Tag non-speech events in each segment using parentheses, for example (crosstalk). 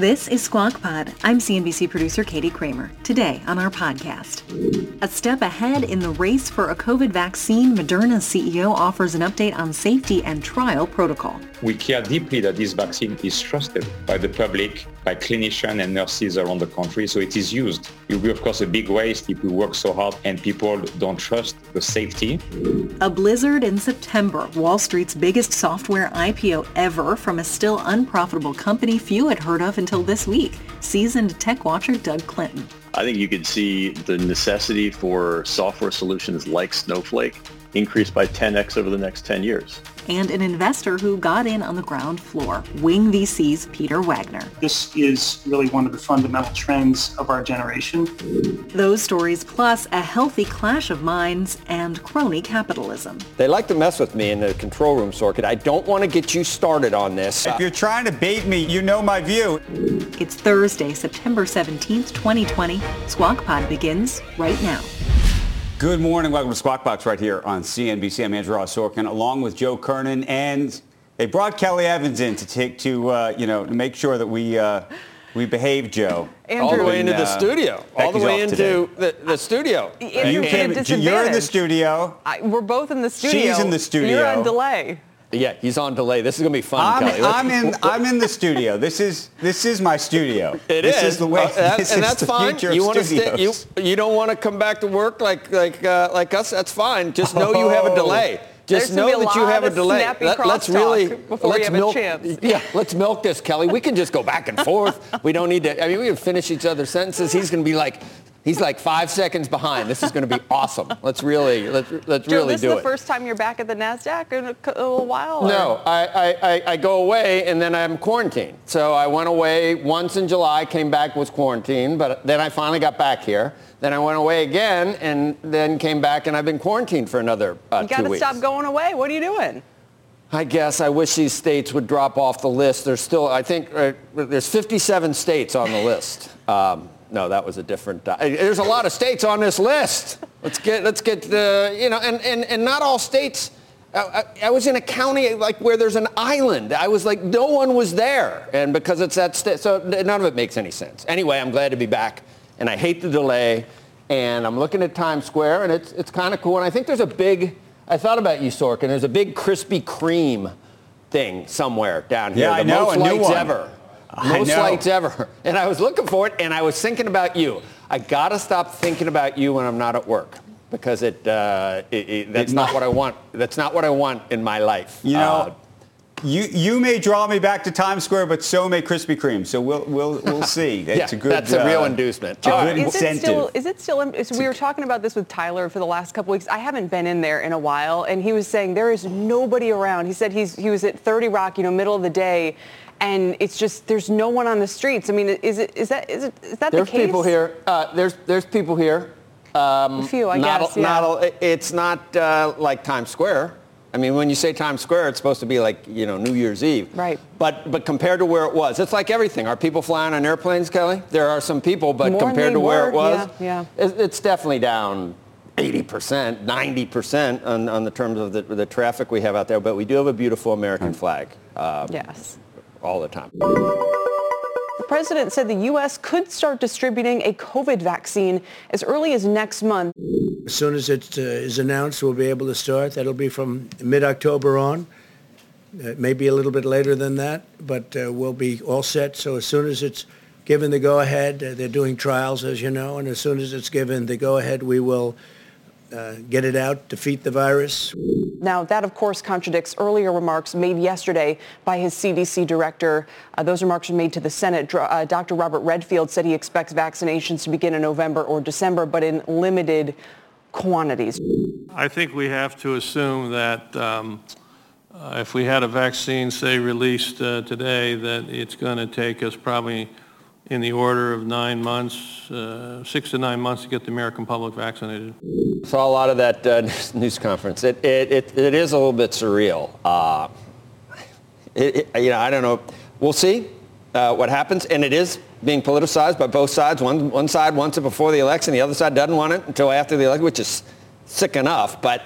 This is Squawk Pod. I'm CNBC producer Katie Kramer. Today on our podcast, a step ahead in the race for a COVID vaccine, Moderna's CEO offers an update on safety and trial protocol. We care deeply that this vaccine is trusted by the public, by clinicians and nurses around the country, so it is used. It will be, of course, a big waste if we work so hard and people don't trust the safety. A blizzard in September, Wall Street's biggest software IPO ever from a still unprofitable company few had heard of until this week, seasoned tech watcher Doug Clinton. I think you could see the necessity for software solutions like Snowflake increase by 10x over the next 10 years. And an investor who got in on the ground floor, Wing VC's Peter Wagner. This is really one of the fundamental trends of our generation. Those stories plus a healthy clash of minds and crony capitalism. They like to mess with me in the control room, Sorkin. I don't want to get you started on this. If you're trying to bait me, you know my view. It's Thursday, September 17th, 2020. Squawk Pod begins right now. Good morning. Welcome to Squawk Box right here on CNBC. I'm Andrew Ross Sorkin along with Joe Kernan. And they brought Kelly Evans in to take to, uh, you know, to make sure that we uh, we behave, Joe. Andrew. All the way into the uh, studio. All the way into the, the, studio. You came, you're in the studio. I, we're both in the studio. She's in the studio. You're on delay. Yeah, he's on delay. This is gonna be fun, I'm, Kelly. I'm in. (laughs) I'm in the studio. This is this is my studio. It this is. is the way. Uh, that, (laughs) this and that's the fine. future You want to stay, you you don't want to come back to work like like uh, like us. That's fine. Just know you have a delay. Just There's know that you have a delay. Let, us really before let's we milk. chance. Yeah, let's milk this, Kelly. We can just go back and forth. we don't need to. I mean, we can finish each other's sentences. He's going to be like, He's like five seconds behind. This is going to be (laughs) awesome. Let's really, let's, let's Joe, really this do is it. the first time you're back at the Nasdaq in a, a little while. Or? No, I, I, I, go away and then I'm quarantined. So I went away once in July, came back was quarantined, but then I finally got back here. Then I went away again and then came back and I've been quarantined for another uh, you gotta two weeks. stop going away. What are you doing? I guess I wish these states would drop off the list. There's still, I think, uh, there's 57 states on the list. Um, no, that was a different. Uh, there's a lot of states on this list. Let's get, let's get the, you know, and, and, and not all states. I, I, was in a county like where there's an island. I was like, no one was there, and because it's that state, so none of it makes any sense. Anyway, I'm glad to be back, and I hate the delay. And I'm looking at Times Square, and it's it's kind of cool. And I think there's a big. I thought about you, Sorkin. There's a big Krispy Kreme thing somewhere down here. Yeah, the I know, most a new lights one. ever most know. lights ever. (laughs) And I was looking for it, and I was thinking about you. I gotta stop thinking about you when I'm not at work because it, uh, it, it that's It not might- what I want. That's not what I want in my life. You know, Uh, you you may draw me back to Times Square, but so may Krispy Kreme. So we'll we'll we'll (laughs) see. yeah, It's a good. that's a real uh, inducement. a good right. Is it incentive. still? Is it still? So we were talking about this with Tyler for the last couple weeks. I haven't been in there in a while, and he was saying there is nobody around. He said he's he was at 30 Rock, you know, middle of the day, and it's just there's no one on the streets. I mean, is it is that is it is that There's the case? There's people here. Uh, there's there's people here. Um, A few, I not, guess. a- yeah. not a- it's not uh, like Times Square. I mean, when you say Times Square, it's supposed to be like you know New Year's Eve. Right. But but compared to where it was, it's like everything. Are people flying on airplanes, Kelly? There are some people, but More compared to where it was, yeah, it- it's definitely down. 80%, 90% on, on the terms of the, the traffic we have out there, but we do have a beautiful American flag uh, yes. All the time. The president said the U.S. could start distributing a COVID vaccine as early as next month. As soon as it uh, is announced, we'll be able to start. That'll be from mid-October on. Uh, maybe a little bit later than that, but uh, we'll be all set. So as soon as it's given the go-ahead, uh, they're doing trials, as you know, and as soon as it's given the go-ahead, we will uh, get it out, defeat the virus. Now, that, of course, contradicts earlier remarks made yesterday by his CDC director. Uh, those remarks were made to the Senate. Dr- Uh, Dr. Robert Redfield said he expects vaccinations to begin in November or December, but in limited quantities. I think we have to assume that um, uh, if we had a vaccine, say, released uh, today, that it's going to take us probably in the order of nine months, uh, six to nine months to get the American public vaccinated. Saw a lot of that uh, (laughs) news conference. It, it, it, it is a little bit surreal. Uh, it, it, you know, I don't know. We'll see uh, what happens. And it is being politicized by both sides. One, one side wants it before the election. The other side doesn't want it until after the election, which is sick enough. But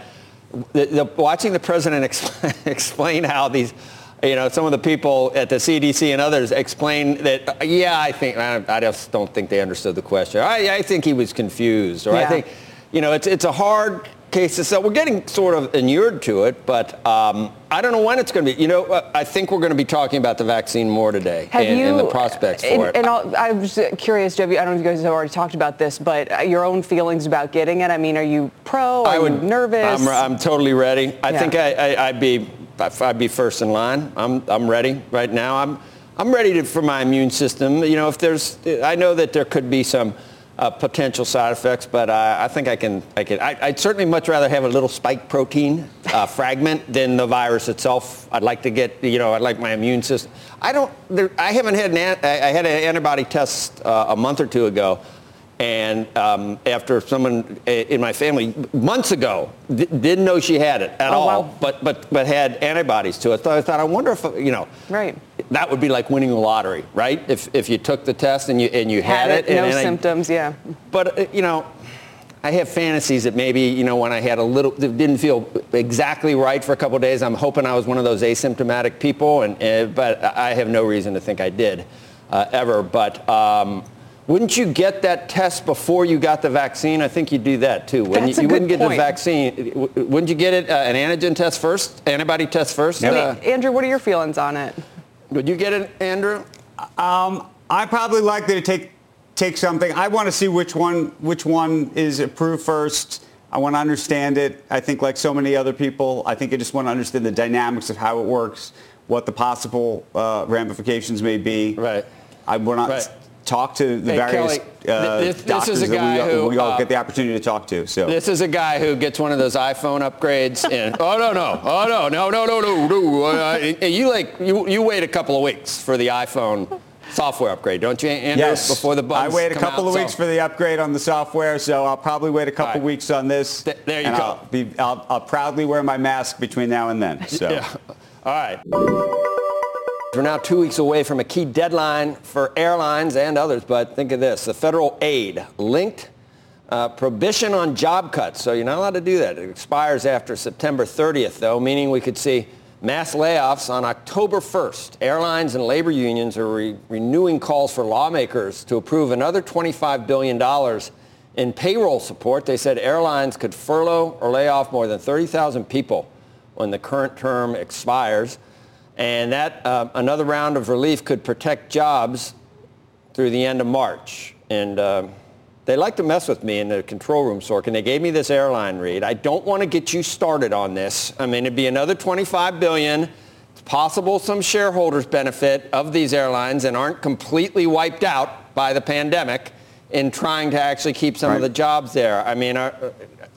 the, the, watching the president explain, (laughs) explain how these you know, some of the people at the CDC and others explain that, yeah, I think, I, I, just don't think they understood the question. I, I think he was confused. Or yeah. I think, you know, it's, it's a hard case to sell. We're getting sort of inured to it, but um, I don't know when it's going to be. You know, uh, I think we're going to be talking about the vaccine more today and, you, and, the prospects for and, it. And i was curious, Joe, I don't know if you guys have already talked about this, but uh, your own feelings about getting it. I mean, are you pro? Are I would, you nervous? I'm, I'm totally ready. I yeah. think I, I, I'd be I'd be first in line. I'm, I'm ready right now. I'm, I'm ready to, for my immune system. You know, if there's, I know that there could be some uh, potential side effects, but uh, I think I can, I can, I, would certainly much rather have a little spike protein uh, (laughs) fragment than the virus itself. I'd like to get, you know, I'd like my immune system. I don't, there, I haven't had an, I had an antibody test uh, a month or two ago and um, after someone in my family months ago d- didn't know she had it at oh, all, wow. but but but had antibodies to it. So I thought, I wonder if you know, right? That would be like winning the lottery, right? If if you took the test and you and you had, had it, it no and, symptoms, I, yeah. But uh, you know. I have fantasies that maybe, you know, when I had a little, didn't feel exactly right for a couple days, I'm hoping I was one of those asymptomatic people, and, uh, but I have no reason to think I did uh, ever. But um, wouldn't you get that test before you got the vaccine? I think you'd do that too. When That's you, you wouldn't get point. the vaccine, wouldn't you get it uh, an antigen test first, antibody test first? Yep. Uh, Andrew, what are your feelings on it? Would you get it, Andrew? Um, I'm probably likely to take take something. I want to see which one which one is approved first. I want to understand it. I think, like so many other people, I think I just want to understand the dynamics of how it works, what the possible uh, ramifications may be. Right. I want to right talk to the hey, various Kelly, uh, this, this doctors is a guy that we, who, we all uh, get the opportunity to talk to. So this is a guy who gets one of those iPhone upgrades, and (laughs) oh no no oh no no no no no no. Uh, you like you you wait a couple of weeks for the iPhone software upgrade, don't you, Andrew? Yes. Before the bugs I wait a couple out, of weeks for the upgrade on the software, so I'll probably wait a couple right. weeks on this. Th- there you go. I'll, be, I'll, I'll proudly wear my mask between now and then. (laughs) So. yeah. All right. We're now two weeks away from a key deadline for airlines and others, but think of this. The federal aid linked uh, prohibition on job cuts. So you're not allowed to do that. It expires after September 30th, though, meaning we could see mass layoffs on October 1st. Airlines and labor unions are re- renewing calls for lawmakers to approve another $25 billion in payroll support. They said airlines could furlough or lay off more than 30,000 people when the current term expires. And that uh, another round of relief could protect jobs through the end of March. And uh, they like to mess with me in the control room, Sorkin. They gave me this airline read. I don't want to get you started on this. I mean, it'd be another 25 billion. It's possible some shareholders benefit of these airlines and aren't completely wiped out by the pandemic in trying to actually keep some right. of the jobs there. I mean, I,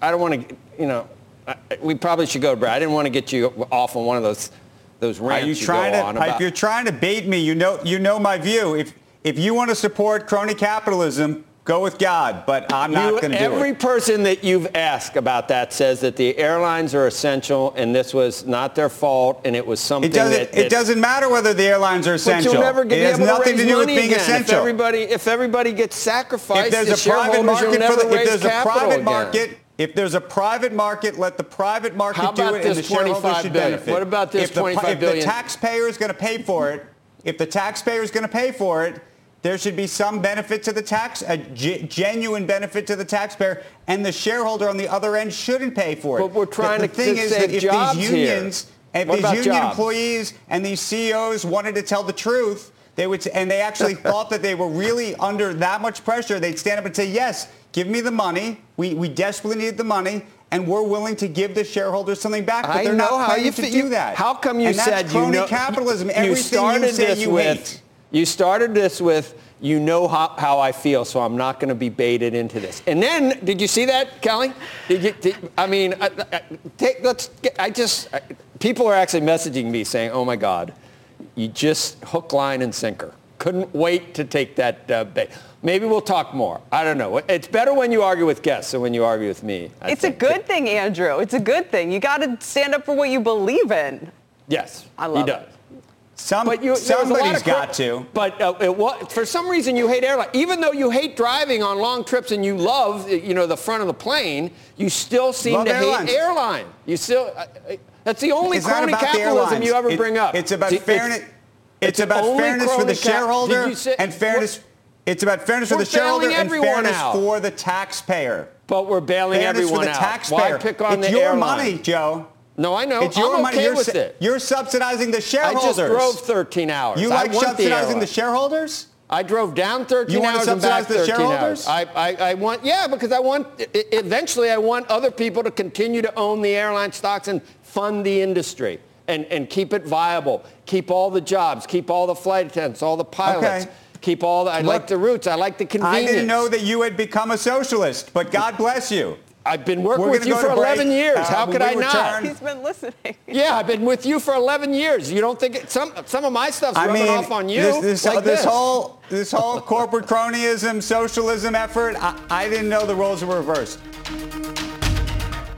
I don't want to, you know, I, we probably should go, Brad. I didn't want to get you off on one of those those rants Are you, trying you to, about. If you're trying to bait me, you know, you know my view. If if you want to support crony capitalism, go with God, but I'm not going to do it. Every person that you've asked about that says that the airlines are essential and this was not their fault and it was something it doesn't, that, that, It doesn't matter whether the airlines are essential. But you'll never get it has nothing to, to do with being again. essential. If everybody, if everybody gets sacrificed, if there's the a private market for the, if there's a private again. market, if there's a private market, let the private market do it, and the shareholders should billion? benefit. What about this if the, 25 if billion? the taxpayer is going to pay for it, if the taxpayer is going to pay for it, there should be some benefit to the tax, a g- genuine benefit to the taxpayer, and the shareholder on the other end shouldn't pay for it. But we're trying the, to, the thing to is save that if these unions, here. if what these union jobs? employees and these CEOs wanted to tell the truth, they would, and they actually (laughs) thought that they were really under that much pressure, they'd stand up and say, yes, give me the money. We, we desperately need the money and we're willing to give the shareholders something back, but I they're know not how you to do that. How come you and said that's you know capitalism? (laughs) you Everything started you this you with, hate. You started this with, you know how, how I feel, so I'm not going to be baited into this. And then, did you see that, Kelly? Did you, did, I mean, I, I, take, let's get, I just, I, people are actually messaging me saying, oh my God, you just hook, line, and sinker. Couldn't wait to take that uh, bait. Maybe we'll talk more. I don't know. It's better when you argue with guests than when you argue with me. I it's think. a good thing, Andrew. It's a good thing. You got to stand up for what you believe in. Yes, I love he does. It. Some, but you, somebody's got to. But uh, it, for some reason, you hate airline. Even though you hate driving on long trips and you love, you know, the front of the plane, you still seem love to airlines. hate airline. You still. Uh, that's the only crony capitalism you ever it, bring up. It's about it's, fairness. It's, it's about fairness for the shareholder say, and fairness. It's about fairness for the shareholder and fairness out. for the taxpayer. But we're bailing fairness everyone for the out. taxpayer. Why pick on it's the your airline? money, Joe. No, I know. It's your I'm money. okay You're, with it. You're subsidizing the shareholders. I just drove 13 hours. You like subsidizing the, the, shareholders? I drove down 13 you hours want to and back subsidize 13 the shareholders? hours. I, I, I want, yeah, because I want, eventually I want other people to continue to own the airline stocks and fund the industry and, and keep it viable, keep all the jobs, keep all the flight attendants, all the pilots. Okay. Keep all the, I Look, like the routes. I like the convenience. I didn't know that you had become a socialist, but God bless you. I've been working We're with you for 11 years. Uh, How could I not? He's been listening. Yeah, I've been with you for 11 years. You don't think it, some some of my stuff's I rubbing mean, off on you? This, this, like this, this whole this whole corporate cronyism, socialism effort. I, I didn't know the roles were reversed.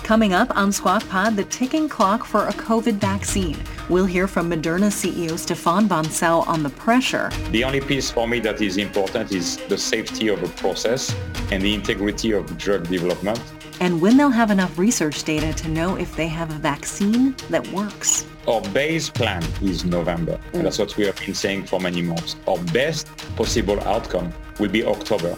Coming up on Squawk Pod, the ticking clock for a COVID vaccine. We'll hear from Moderna CEO Stéphane Bancel on the pressure. The only piece for me that is important is the safety of the process and the integrity of drug development. And when they'll have enough research data to know if they have a vaccine that works. Our base plan is November. And that's what we have been saying for many months. Our best possible outcome will be October.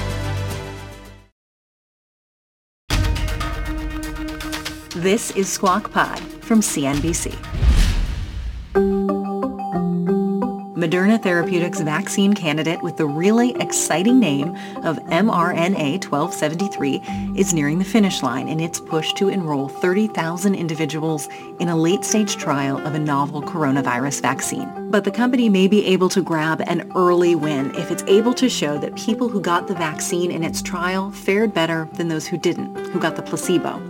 This is Squawk Pod from CNBC. Moderna Therapeutics vaccine candidate with the really exciting name of mRNA 1273 is nearing the finish line in its push to enroll 30,000 individuals in a late-stage trial of a novel coronavirus vaccine. But the company may be able to grab an early win if it's able to show that people who got the vaccine in its trial fared better than those who didn't, who got the placebo.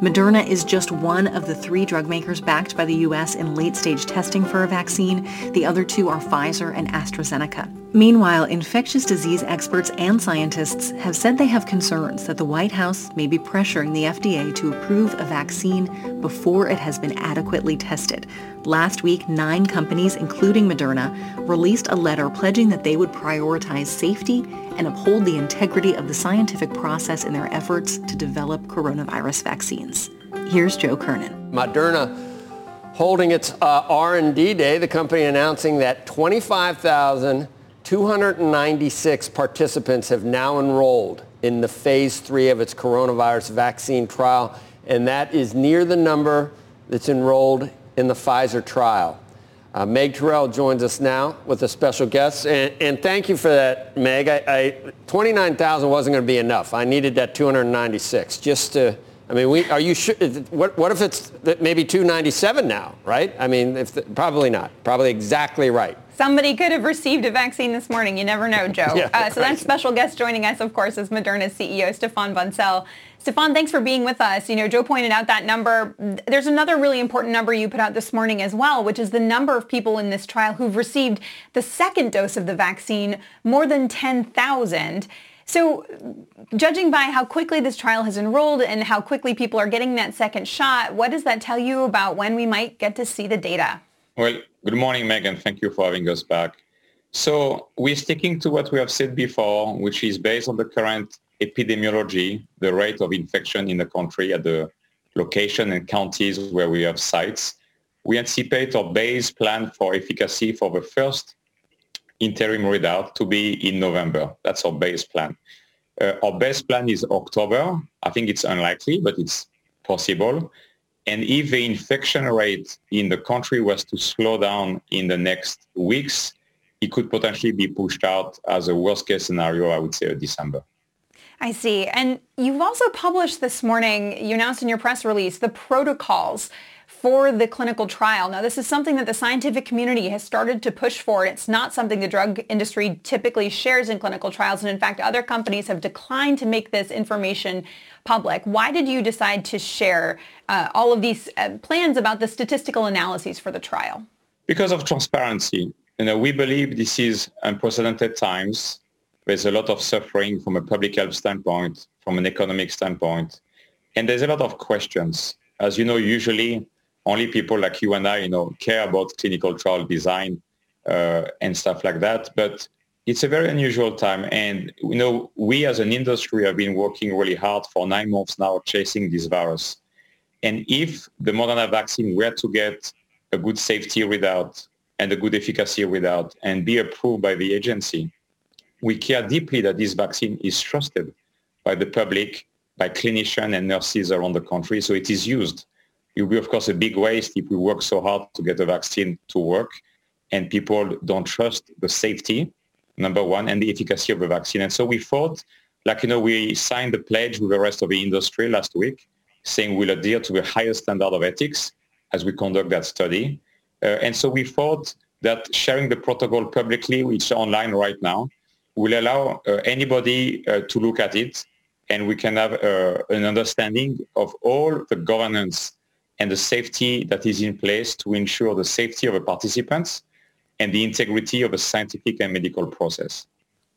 Moderna is just one of the three drug makers backed by the U.S. in late-stage testing for a vaccine. The other two are Pfizer and AstraZeneca. Meanwhile, infectious disease experts and scientists have said they have concerns that the White House may be pressuring the FDA to approve a vaccine before it has been adequately tested. Last week, nine companies, including Moderna, released a letter pledging that they would prioritize safety and uphold the integrity of the scientific process in their efforts to develop coronavirus vaccines. Here's Joe Kernan. Moderna holding its uh, R&D day, the company announcing that 25,296 participants have now enrolled in the phase three of its coronavirus vaccine trial, and that is near the number that's enrolled in the Pfizer trial. Uh, Meg Terrell joins us now with a special guest, and, and thank you for that, Meg. I, I 29,000 wasn't going to be enough. I needed that 296 just to. I mean, we, are you sure? What, what if it's maybe 297 now, right? I mean, if the, probably not. Probably exactly right. Somebody could have received a vaccine this morning. You never know, Joe. (laughs) Yeah, uh, so right. that special guest joining us, of course, is Moderna's CEO, Stéphane Bancel. Stéphane, thanks for being with us. You know, Joe pointed out that number. There's another really important number you put out this morning as well, which is the number of people in this trial who've received the second dose of the vaccine, more than 10,000. So judging by how quickly this trial has enrolled and how quickly people are getting that second shot, what does that tell you about when we might get to see the data? Well, good morning, Megan. Thank you for having us back. So we're sticking to what we have said before, which is based on the current epidemiology, the rate of infection in the country at the location and counties where we have sites. we anticipate our base plan for efficacy for the first interim readout to be in November. That's our base plan. Uh, our best plan is October. I think it's unlikely, but it's possible. And if the infection rate in the country was to slow down in the next weeks, it could potentially be pushed out as a worst case scenario, I would say, of December. I see. And you've also published this morning, you announced in your press release, the protocols for the clinical trial. Now, this is something that the scientific community has started to push for. It's not something the drug industry typically shares in clinical trials. And in fact, other companies have declined to make this information public. Why did you decide to share uh, all of these uh, plans about the statistical analyses for the trial? Because of transparency. You know, we believe this is unprecedented times. There's a lot of suffering from a public health standpoint, from an economic standpoint. And there's a lot of questions. As you know, usually only people like you and I, you know, care about clinical trial design uh, and stuff like that. But it's a very unusual time. And, you know, we as an industry have been working really hard for nine months now chasing this virus. And if the Moderna vaccine were to get a good safety readout and a good efficacy readout and be approved by the agency, we care deeply that this vaccine is trusted by the public, by clinicians and nurses around the country. So it is used it will be, of course, a big waste if we work so hard to get the vaccine to work and people don't trust the safety, number one, and the efficacy of the vaccine. And so we thought, like, you know, we signed the pledge with the rest of the industry last week saying we'll adhere to the highest standard of ethics as we conduct that study. Uh, and so we thought that sharing the protocol publicly, which is online right now, will allow uh, anybody uh, to look at it and we can have uh, an understanding of all the governance and the safety that is in place to ensure the safety of the participants and the integrity of a scientific and medical process.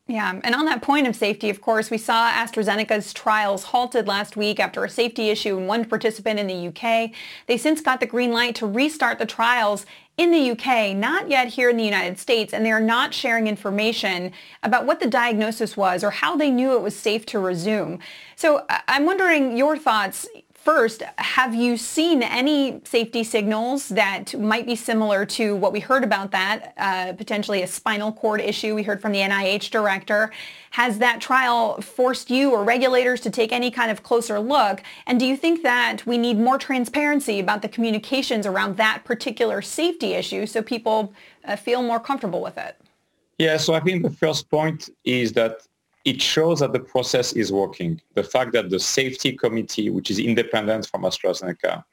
Yeah, and on that point of safety, of course, we saw AstraZeneca's trials halted last week after a safety issue in one participant in the UK. They since got the green light to restart the trials in the UK, not yet here in the United States, and they are not sharing information about what the diagnosis was or how they knew it was safe to resume. So I'm wondering your thoughts. First, have you seen any safety signals that might be similar to what we heard about that, uh, potentially a spinal cord issue we heard from the NIH director? Has that trial forced you or regulators to take any kind of closer look? And do you think that we need more transparency about the communications around that particular safety issue so people uh, feel more comfortable with it? Yeah, so I think the first point is that it shows that the process is working. The fact that the safety committee, which is independent from AstraZeneca,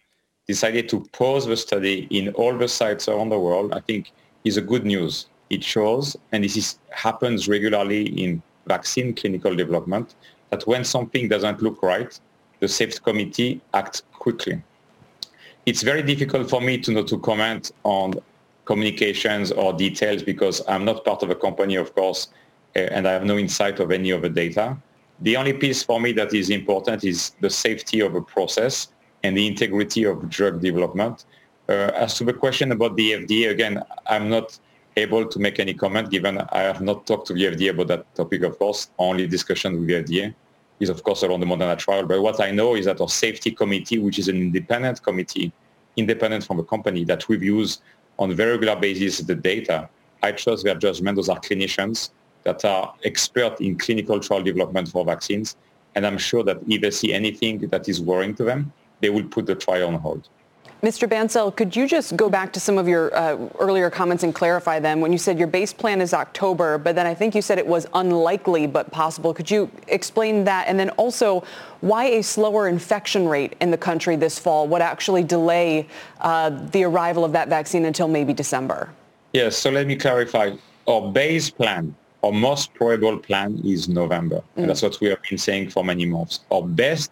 decided to pause the study in all the sites around the world, I think is a good news. It shows, and this is, happens regularly in vaccine clinical development, that when something doesn't look right, the safety committee acts quickly. It's very difficult for me to know to comment on communications or details because I'm not part of a company, of course, and I have no insight of any of the data. The only piece for me that is important is the safety of a process and the integrity of drug development. Uh, as to the question about the FDA, again, I'm not able to make any comment given I have not talked to the FDA about that topic, of course. Only discussion with the FDA is, of course, around the Moderna trial. But what I know is that our safety committee, which is an independent committee, independent from the company that reviews on a very regular basis the data, I trust their judgment. Those are clinicians that are expert in clinical trial development for vaccines. And I'm sure that if they see anything that is worrying to them, they will put the trial on hold. Mr. Bancel, could you just go back to some of your uh, earlier comments and clarify them? When you said your base plan is October, but then I think you said it was unlikely but possible. Could you explain that? And then also, why a slower infection rate in the country this fall would actually delay uh, the arrival of that vaccine until maybe December? Yes, so let me clarify. Our base plan our most probable plan is November. Mm. And that's what we have been saying for many months. Our best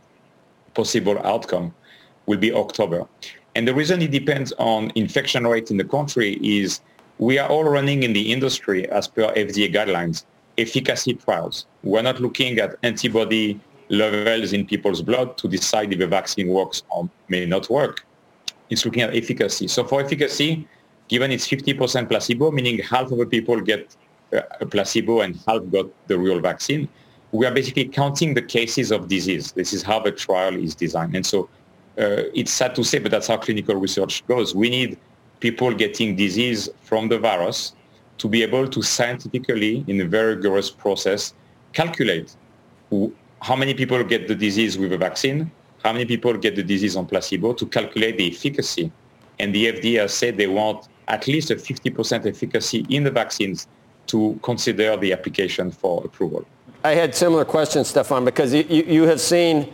possible outcome will be October. And the reason it depends on infection rate in the country is we are all running in the industry as per FDA guidelines, efficacy trials. We're not looking at antibody levels in people's blood to decide if a vaccine works or may not work. It's looking at efficacy. So for efficacy, given it's 50% placebo, meaning half of the people get a placebo and half got the real vaccine, we are basically counting the cases of disease. This is how the trial is designed. And so uh, it's sad to say, but that's how clinical research goes. We need people getting disease from the virus to be able to scientifically, in a very rigorous process, calculate how many people get the disease with a vaccine, how many people get the disease on placebo to calculate the efficacy. And the FDA has said they want at least a 50% efficacy in the vaccines to consider the application for approval. I had similar questions, Stéphane, because you, you, have seen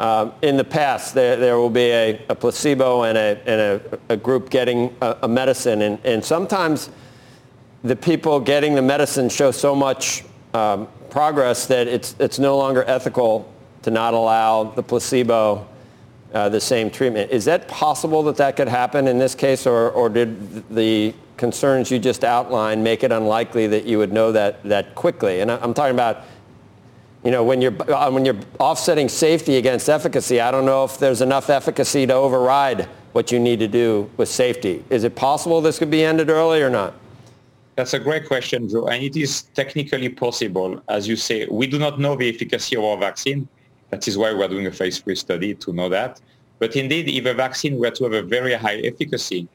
um, in the past there, there will be a, a placebo and, a, and a, a group getting a, a medicine. And, and sometimes the people getting the medicine show so much um, progress that it's, it's no longer ethical to not allow the placebo uh, the same treatment. Is that possible that that could happen in this case, or, or did the concerns you just outlined make it unlikely that you would know that, that quickly? And I'm talking about, you know, when you're, uh, when you're offsetting safety against efficacy, I don't know if there's enough efficacy to override what you need to do with safety. Is it possible this could be ended early or not? That's a great question, Drew, And it is technically possible. As you say, we do not know the efficacy of our vaccine. That is why we're doing a phase three study to know that. But indeed, if a vaccine were to have a very high efficacy,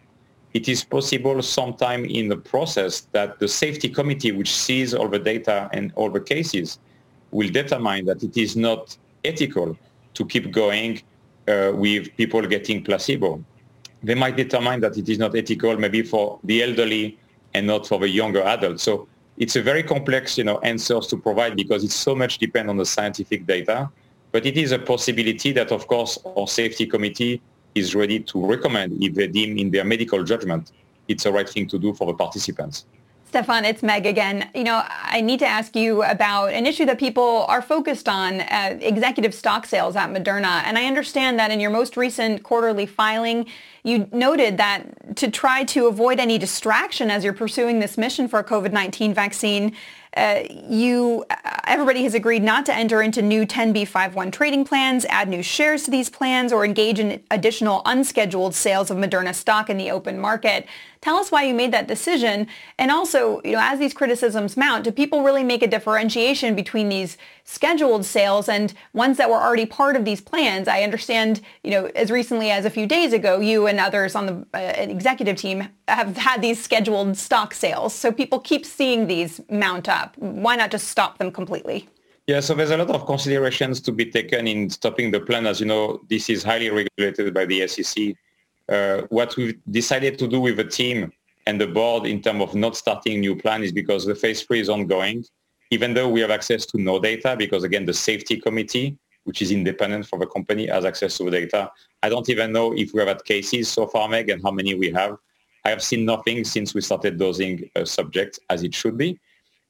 it is possible sometime in the process that the safety committee, which sees all the data and all the cases, will determine that it is not ethical to keep going uh, with people getting placebo. They might determine that it is not ethical maybe for the elderly and not for the younger adults. So it's a very complex, you know, answers to provide because it so much depends on the scientific data. But it is a possibility that, of course, our safety committee is ready to recommend if they deem in their medical judgment it's the right thing to do for the participants. Stéphane, it's Meg again. You know, I need to ask you about an issue that people are focused on, uh, executive stock sales at Moderna. And I understand that in your most recent quarterly filing, you noted that to try to avoid any distraction as you're pursuing this mission for a COVID-19 vaccine, uh, you, everybody has agreed not to enter into new 10b5-1 trading plans, add new shares to these plans, or engage in additional unscheduled sales of Moderna stock in the open market. Tell us why you made that decision. And also, you know, as these criticisms mount, do people really make a differentiation between these scheduled sales and ones that were already part of these plans? I understand, you know, as recently as a few days ago, you and others on the uh, executive team have had these scheduled stock sales. So people keep seeing these mount up. Why not just stop them completely? Yeah, so there's a lot of considerations to be taken in stopping the plan. As you know, this is highly regulated by the SEC. Uh, what we've decided to do with the team and the board in terms of not starting new plan is because the phase three is ongoing, even though we have access to no data, because again, the safety committee, which is independent for the company, has access to the data. I don't even know if we have had cases so far, Meg, and how many we have. I have seen nothing since we started dosing a subject as it should be.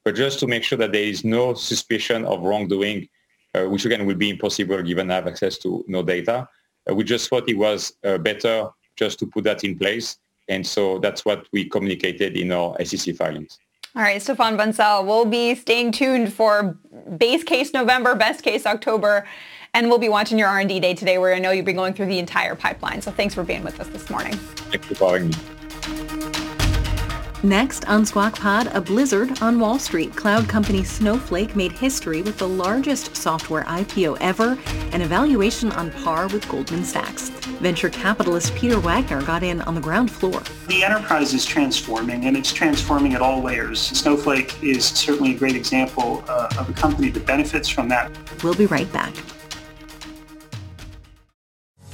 But just to make sure that there is no suspicion of wrongdoing, uh, which again will be impossible given I have access to no data, uh, we just thought it was uh, better just to put that in place. And so that's what we communicated in our SEC filings. All right, Stéphane Bancel, we'll be staying tuned for base case November, best case October, and we'll be watching your R&D day today where I know you've been going through the entire pipeline. So thanks for being with us this morning. Thanks for calling me. Next on Squawk Pod, a blizzard on Wall Street. Cloud company Snowflake made history with the largest software IPO ever, an evaluation on par with Goldman Sachs. Venture capitalist Peter Wagner got in on the ground floor. The enterprise is transforming, and it's transforming at all layers. Snowflake is certainly a great example uh, of a company that benefits from that. We'll be right back.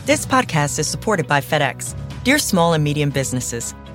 This podcast is supported by FedEx. Dear small and medium businesses,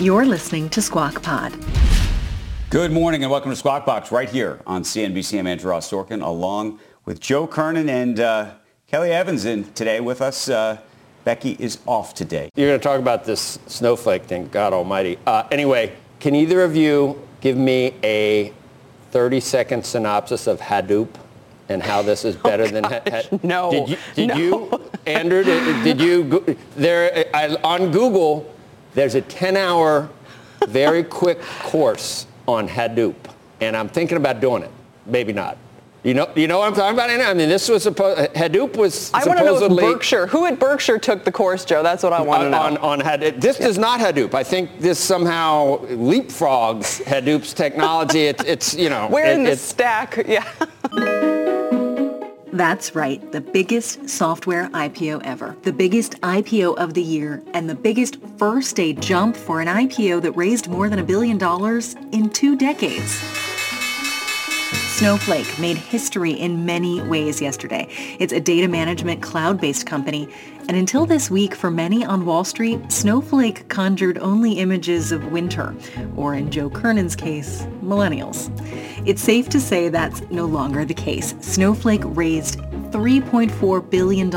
You're listening to Squawk Pod. Good morning and welcome to Squawk Box right here on CNBC. I'm Andrew Ross Sorkin along with Joe Kernan and uh, Kelly Evans in today with us. Uh, Becky is off today. You're going to talk about this snowflake thing, God almighty. Uh, anyway, can either of you give me a 30-second synopsis of Hadoop and how this is (laughs) better oh, than ha- no. Did you, did no. you Andrew? Did, did you there I, on Google? There's a 10-hour, very quick course on Hadoop, and I'm thinking about doing it. Maybe not. You know, you know what I'm talking about? I mean, this was supposed. Hadoop was I want to know Berkshire. Who at Berkshire took the course, Joe? That's what I want to on, know. On, on Hadoop. This yeah. is not Hadoop. I think this somehow leapfrogs Hadoop's technology. It, it's you know. Where it, in the stack? Yeah. (laughs) That's right, the biggest software IPO ever, the biggest IPO of the year, and the biggest first day jump for an IPO that raised more than a billion dollars in two decades. Snowflake made history in many ways yesterday. It's a data management cloud-based company, and until this week, for many on Wall Street, Snowflake conjured only images of winter, or in Joe Kernan's case, millennials. It's safe to say that's no longer the case. Snowflake raised $3.4 billion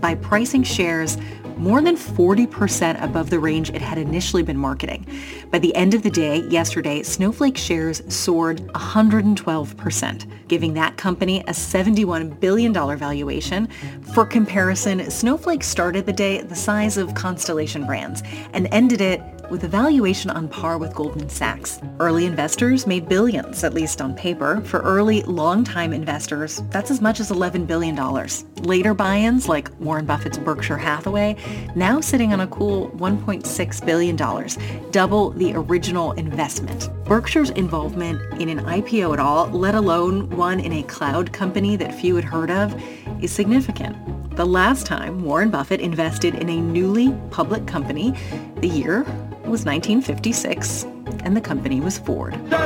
by pricing shares more than 40% above the range it had initially been marketing. By the end of the day, yesterday, Snowflake shares soared 112%, giving that company a $71 billion valuation. For comparison, Snowflake started the day the size of Constellation Brands and ended it with a valuation on par with Goldman Sachs. Early investors made billions, at least on paper. For early, long-time investors, that's as much as $11 billion. Later buy-ins, like Warren Buffett's Berkshire Hathaway, now sitting on a cool $1.6 billion, double the original investment. Berkshire's involvement in an IPO at all, let alone one in a cloud company that few had heard of, is significant. The last time Warren Buffett invested in a newly public company, the year was 1956, and the company was Ford. So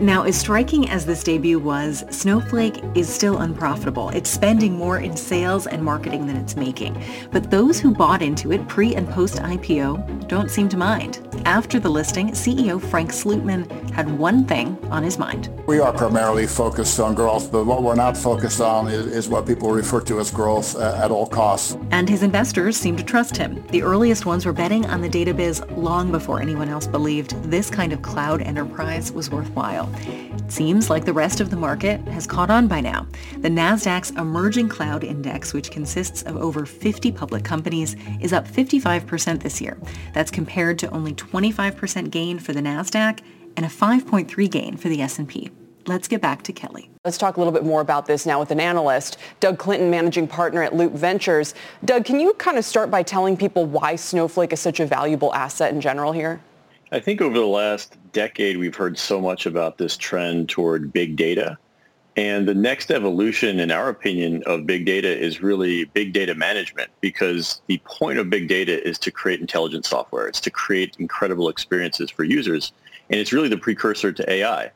Now, as striking as this debut was, Snowflake is still unprofitable. It's spending more in sales and marketing than it's making. But those who bought into it pre and post IPO don't seem to mind. After the listing, CEO Frank Slootman had one thing on his mind. We are primarily focused on growth, but what we're not focused on is, is what people refer to as growth uh, at all costs. And his investors seem to trust him. The earliest ones were betting on the data biz long before anyone else believed this kind of cloud enterprise was worthwhile. It seems like the rest of the market has caught on by now. The Nasdaq's Emerging Cloud Index, which consists of over 50 public companies, is up 55% this year. That's compared to only 25% gain for the Nasdaq and a 5.3 gain for the S&P. Let's get back to Kelly. Let's talk a little bit more about this now with an analyst, Doug Clinton, managing partner at Loop Ventures. Doug, can you kind of start by telling people why Snowflake is such a valuable asset in general here? I think over the last decade, we've heard so much about this trend toward big data. And the next evolution, in our opinion, of big data is really big data management because the point of big data is to create intelligent software. It's to create incredible experiences for users. And it's really the precursor to AI.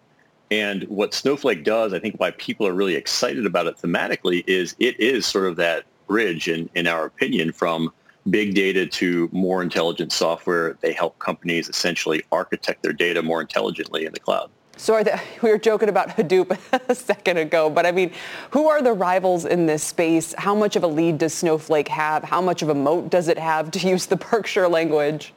And what Snowflake does, I think why people are really excited about it thematically is it is sort of that bridge, in, in our opinion, from big data to more intelligent software. They help companies essentially architect their data more intelligently in the cloud. So the, (laughs) we were joking about Hadoop (laughs) a second ago, but I mean, who are the rivals in this space? How much of a lead does Snowflake have? How much of a moat does it have, to use the (laughs) Berkshire language?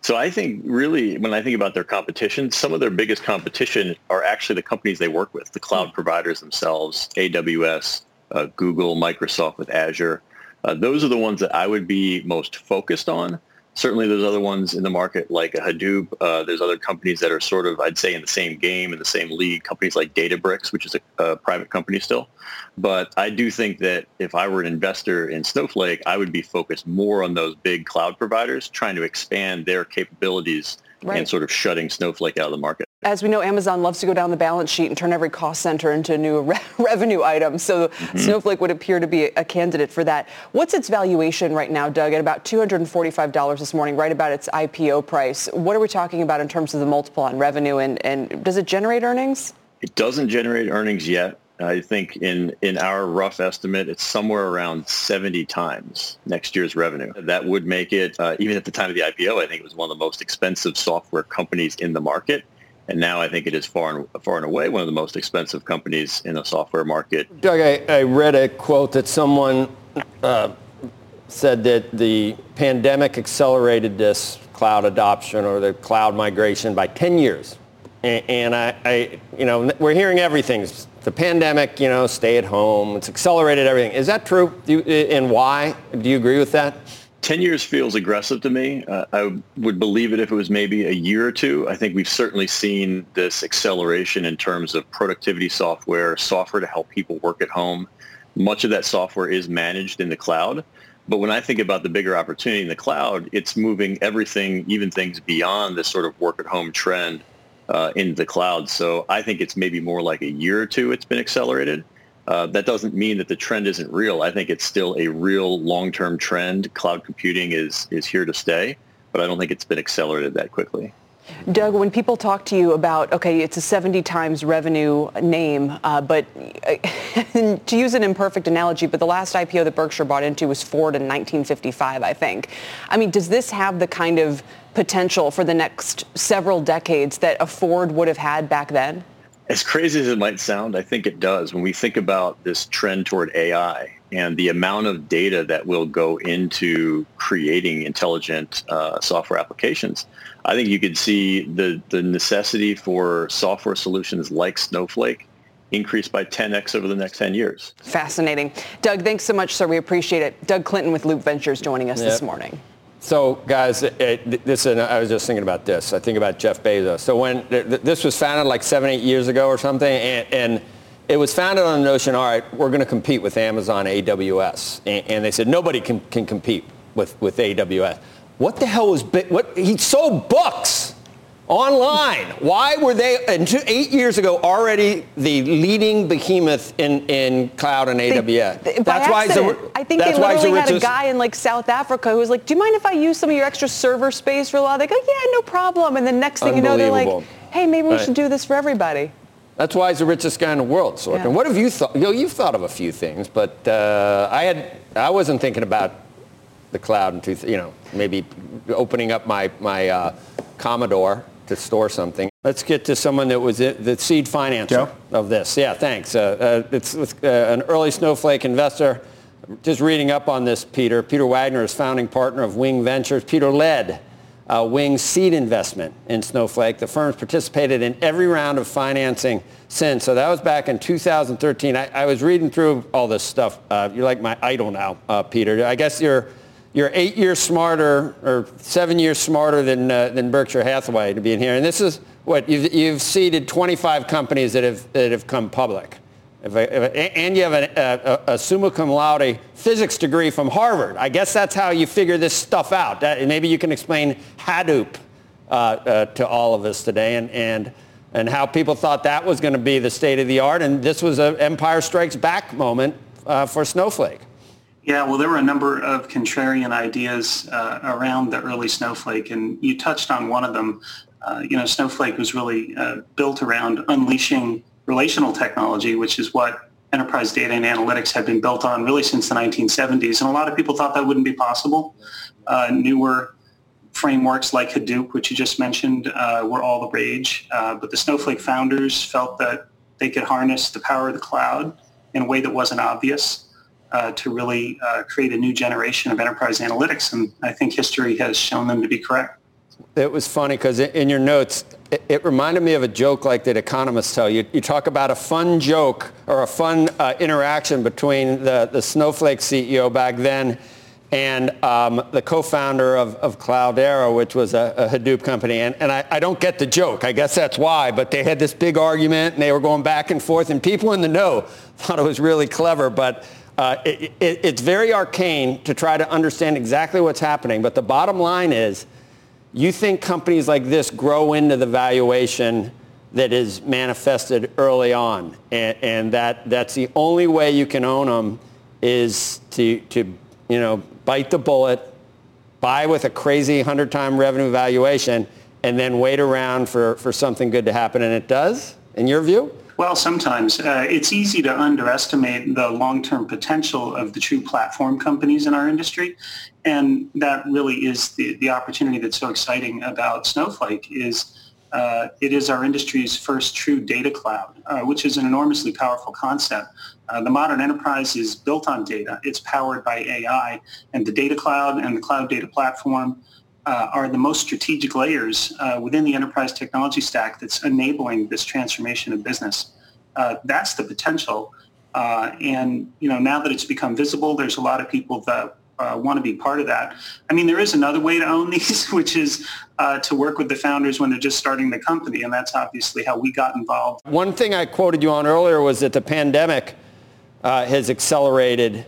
So I think really, when I think about their competition, some of their biggest competition are actually the companies they work with, the cloud providers themselves, AWS, uh, Google, Microsoft with Azure. Uh, those are the ones that I would be most focused on. Certainly there's other ones in the market like a Hadoop. Uh, there's other companies that are sort of, I'd say, in the same game, in the same league, companies like Databricks, which is a, a private company still. But I do think that if I were an investor in Snowflake, I would be focused more on those big cloud providers, trying to expand their capabilities right. and sort of shutting Snowflake out of the market. As we know, Amazon loves to go down the balance sheet and turn every cost center into a new re- (laughs) revenue item. So mm-hmm. Snowflake would appear to be a candidate for that. What's its valuation right now, Doug? At about $245 this morning, right about its IPO price. What are we talking about in terms of the multiple on revenue and, and does it generate earnings? It doesn't generate earnings yet. I think in, in our rough estimate, it's somewhere around 70 times next year's revenue. That would make it, uh, even at the time of the IPO, I think it was one of the most expensive software companies in the market. And now I think it is far and, far and away one of the most expensive companies in the software market. Doug, I, I read a quote that someone uh, said that the pandemic accelerated this cloud adoption or the cloud migration by 10 years. And, and I, I, you know, we're hearing everything. The pandemic, you know, stay at home. It's accelerated everything. Is that true? You, and why? Do you agree with that? 10 years feels aggressive to me. Uh, I would believe it if it was maybe a year or two. I think we've certainly seen this acceleration in terms of productivity software, software to help people work at home. Much of that software is managed in the cloud. But when I think about the bigger opportunity in the cloud, it's moving everything, even things beyond this sort of work at home trend uh, into the cloud. So I think it's maybe more like a year or two it's been accelerated. Uh, that doesn't mean that the trend isn't real. I think it's still a real long-term trend. Cloud computing is is here to stay, but I don't think it's been accelerated that quickly. Doug, when people talk to you about, okay, it's a 70 times revenue name, uh, but (laughs) to use an imperfect analogy, but the last IPO that Berkshire bought into was Ford in 1955, I think. I mean, does this have the kind of potential for the next several decades that a Ford would have had back then? As crazy as it might sound, I think it does. When we think about this trend toward AI and the amount of data that will go into creating intelligent uh, software applications, I think you could see the, the necessity for software solutions like Snowflake increase by 10x over the next 10 years. Fascinating. Doug, thanks so much, sir. We appreciate it. Doug Clinton with Loop Ventures joining us yep. this morning. So, guys, it, this I was just thinking about this. I think about Jeff Bezos. So when this was founded like seven, eight years ago or something, and, and it was founded on the notion, all right, we're going to compete with Amazon AWS. And, and, they said nobody can, can compete with, with AWS. What the hell was, what, he sold books online. Why were they, eight years ago, already the leading behemoth in, in cloud and AWS? They, that's why I think they literally had a guy in like South Africa who was like, do you mind if I use some of your extra server space for a while? They go, yeah, no problem. And the next thing you know, they're like, hey, maybe we right. should do this for everybody. That's why he's the richest guy in the world, Sorkin. Yeah. What have you thought? You know, you've thought of a few things, but uh, I had I wasn't thinking about the cloud and you know maybe opening up my my uh, Commodore to store something. Let's get to someone that was the seed financer Joe? of this. Yeah, thanks. Uh, uh, it's uh, an early Snowflake investor. Just reading up on this, Peter. Peter Wagner is founding partner of Wing Ventures. Peter led uh, Wing's seed investment in Snowflake. The firm's participated in every round of financing since. So that was back in 2013. I, I was reading through all this stuff. Uh, you're like my idol now, uh, Peter. I guess you're you're eight years smarter or seven years smarter than, uh, than Berkshire Hathaway to be in here. And this is what you've, you've seeded 25 companies that have, that have come public. If I, if I, and you have a, a, a, summa cum laude physics degree from Harvard. I guess that's how you figure this stuff out. That, maybe you can explain Hadoop uh, uh, to all of us today and, and, and how people thought that was going to be the state of the art. And this was an Empire Strikes Back moment uh, for Snowflake. Yeah, well, there were a number of contrarian ideas uh, around the early Snowflake, and you touched on one of them. Uh, you know, Snowflake was really uh, built around unleashing relational technology, which is what enterprise data and analytics had been built on really since the 1970s. And a lot of people thought that wouldn't be possible. Uh, newer frameworks like Hadoop, which you just mentioned, uh, were all the rage. Uh, but the Snowflake founders felt that they could harness the power of the cloud in a way that wasn't obvious uh, to really uh, create a new generation of enterprise analytics. And I think history has shown them to be correct. It was funny because in your notes, it, it, reminded me of a joke like that economists tell you. You talk about a fun joke or a fun uh, interaction between the, the Snowflake CEO back then and um, the co-founder of, of Cloudera, which was a, a Hadoop company. And, and I, I, don't get the joke. I guess that's why. But they had this big argument, and they were going back and forth. And people in the know (laughs) thought it was really clever. But uh, it, it, it's very arcane to try to understand exactly what's happening, but the bottom line is you think companies like this grow into the valuation that is manifested early on, and, and that, that's the only way you can own them is to, to you know, bite the bullet, buy with a crazy 100-time revenue valuation, and then wait around for, for something good to happen, and it does, in your view? Well, sometimes uh, it's easy to underestimate the long-term potential of the true platform companies in our industry. And that really is the, the opportunity that's so exciting about Snowflake is uh, it is our industry's first true data cloud, uh, which is an enormously powerful concept. Uh, the modern enterprise is built on data. It's powered by AI, and the data cloud and the cloud data platform uh, are the most strategic layers uh, within the enterprise technology stack that's enabling this transformation of business. Uh, that's the potential. and you know, now that it's become visible, there's a lot of people that uh, want to be part of that. I mean, there is another way to own (laughs) these, which is uh, to work with the founders when they're just starting the company, and that's obviously how we got involved. One thing I quoted you on earlier was that the pandemic uh, has accelerated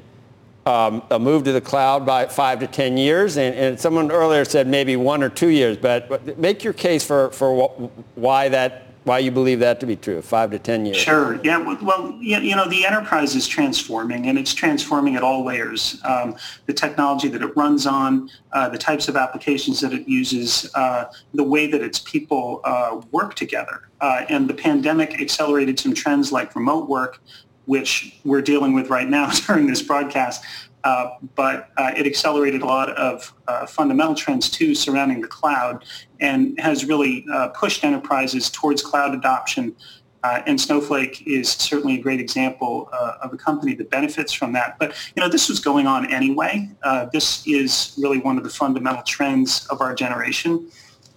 um, a move to the cloud by five to 10 years. And, and, someone earlier said maybe one or two years, but make your case for, for why that why you believe that to be true, five to 10 years. Sure. Yeah. Well, you know, the enterprise is transforming and it's transforming at all layers. Um, the technology that it runs on, uh, the types of applications that it uses, uh, the way that its people uh, work together. Uh, and the pandemic accelerated some trends like remote work which we're dealing with right now (laughs) during this broadcast. Uh, but uh, it accelerated a lot of uh, fundamental trends too surrounding the cloud and has really uh, pushed enterprises towards cloud adoption. Uh, and Snowflake is certainly a great example uh, of a company that benefits from that. But you know, this was going on anyway. this is really one of the fundamental trends of our generation.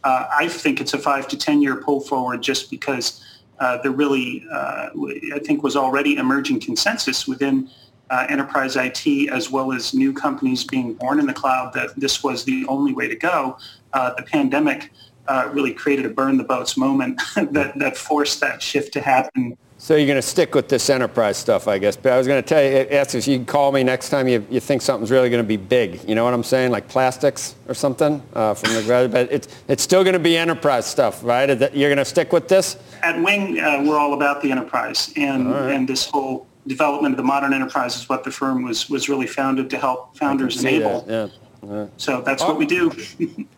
I think it's a five to ten year pull forward just because uh, there really, uh, I think, was already emerging consensus within uh, enterprise IT as well as new companies being born in the cloud that this was the only way to go. Uh, the pandemic uh, really created a burn the boats moment (laughs) that, that forced that shift to happen so you're going to stick with this enterprise stuff, I guess. But I was going to tell you, ask if you can call me next time you, you think something's really going to be big. You know what I'm saying? Like plastics or something uh, from the grad. But it's, it's still going to be enterprise stuff, right? You're going to stick with this? At Wing, uh, we're all about the enterprise. And, right. and this whole development of the modern enterprise is what the firm was, was really founded to help founders enable. That, yeah. So that's oh. what we do.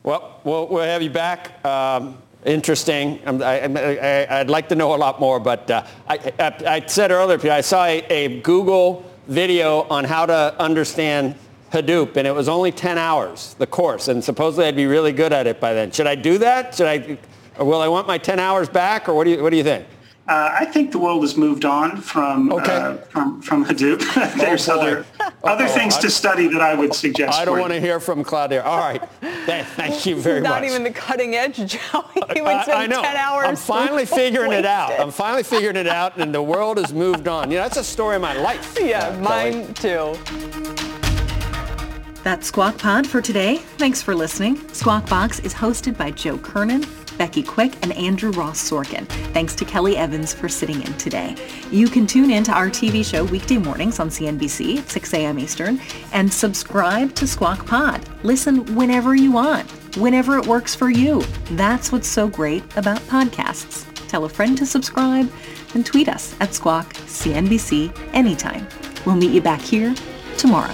well, well, we'll have you back. Um, interesting. I, would like to know a lot more, but uh, I, I, I, said earlier, I saw a, a, Google video on how to understand Hadoop, and it was only 10 hours, the course, and supposedly I'd be really good at it by then. Should I do that? Should I, will I want my 10 hours back, or what do you, what do you think? Uh, I think the world has moved on from okay. uh, from, from Hadoop. (laughs) There's oh other other things to study that I would suggest. I don't want to hear from Cloudera. All right, (laughs) thank you very Not much. Not even the cutting edge, (laughs) Joe. He would spend I, know. 10 hours. I'm finally figuring it out. I'm finally figuring it out, and the world has moved on. You know, that's a story of my life. (laughs) Yeah, uh, mine too. That's Squawk Pod for today. Thanks for listening. Squawk Box is hosted by Joe Kernan Becky Quick, and Andrew Ross Sorkin. Thanks to Kelly Evans for sitting in today. You can tune in to our TV show weekday mornings on CNBC at 6 a.m. Eastern and subscribe to Squawk Pod. Listen whenever you want, whenever it works for you. That's what's so great about podcasts. Tell a friend to subscribe and tweet us at Squawk CNBC anytime. We'll meet you back here tomorrow.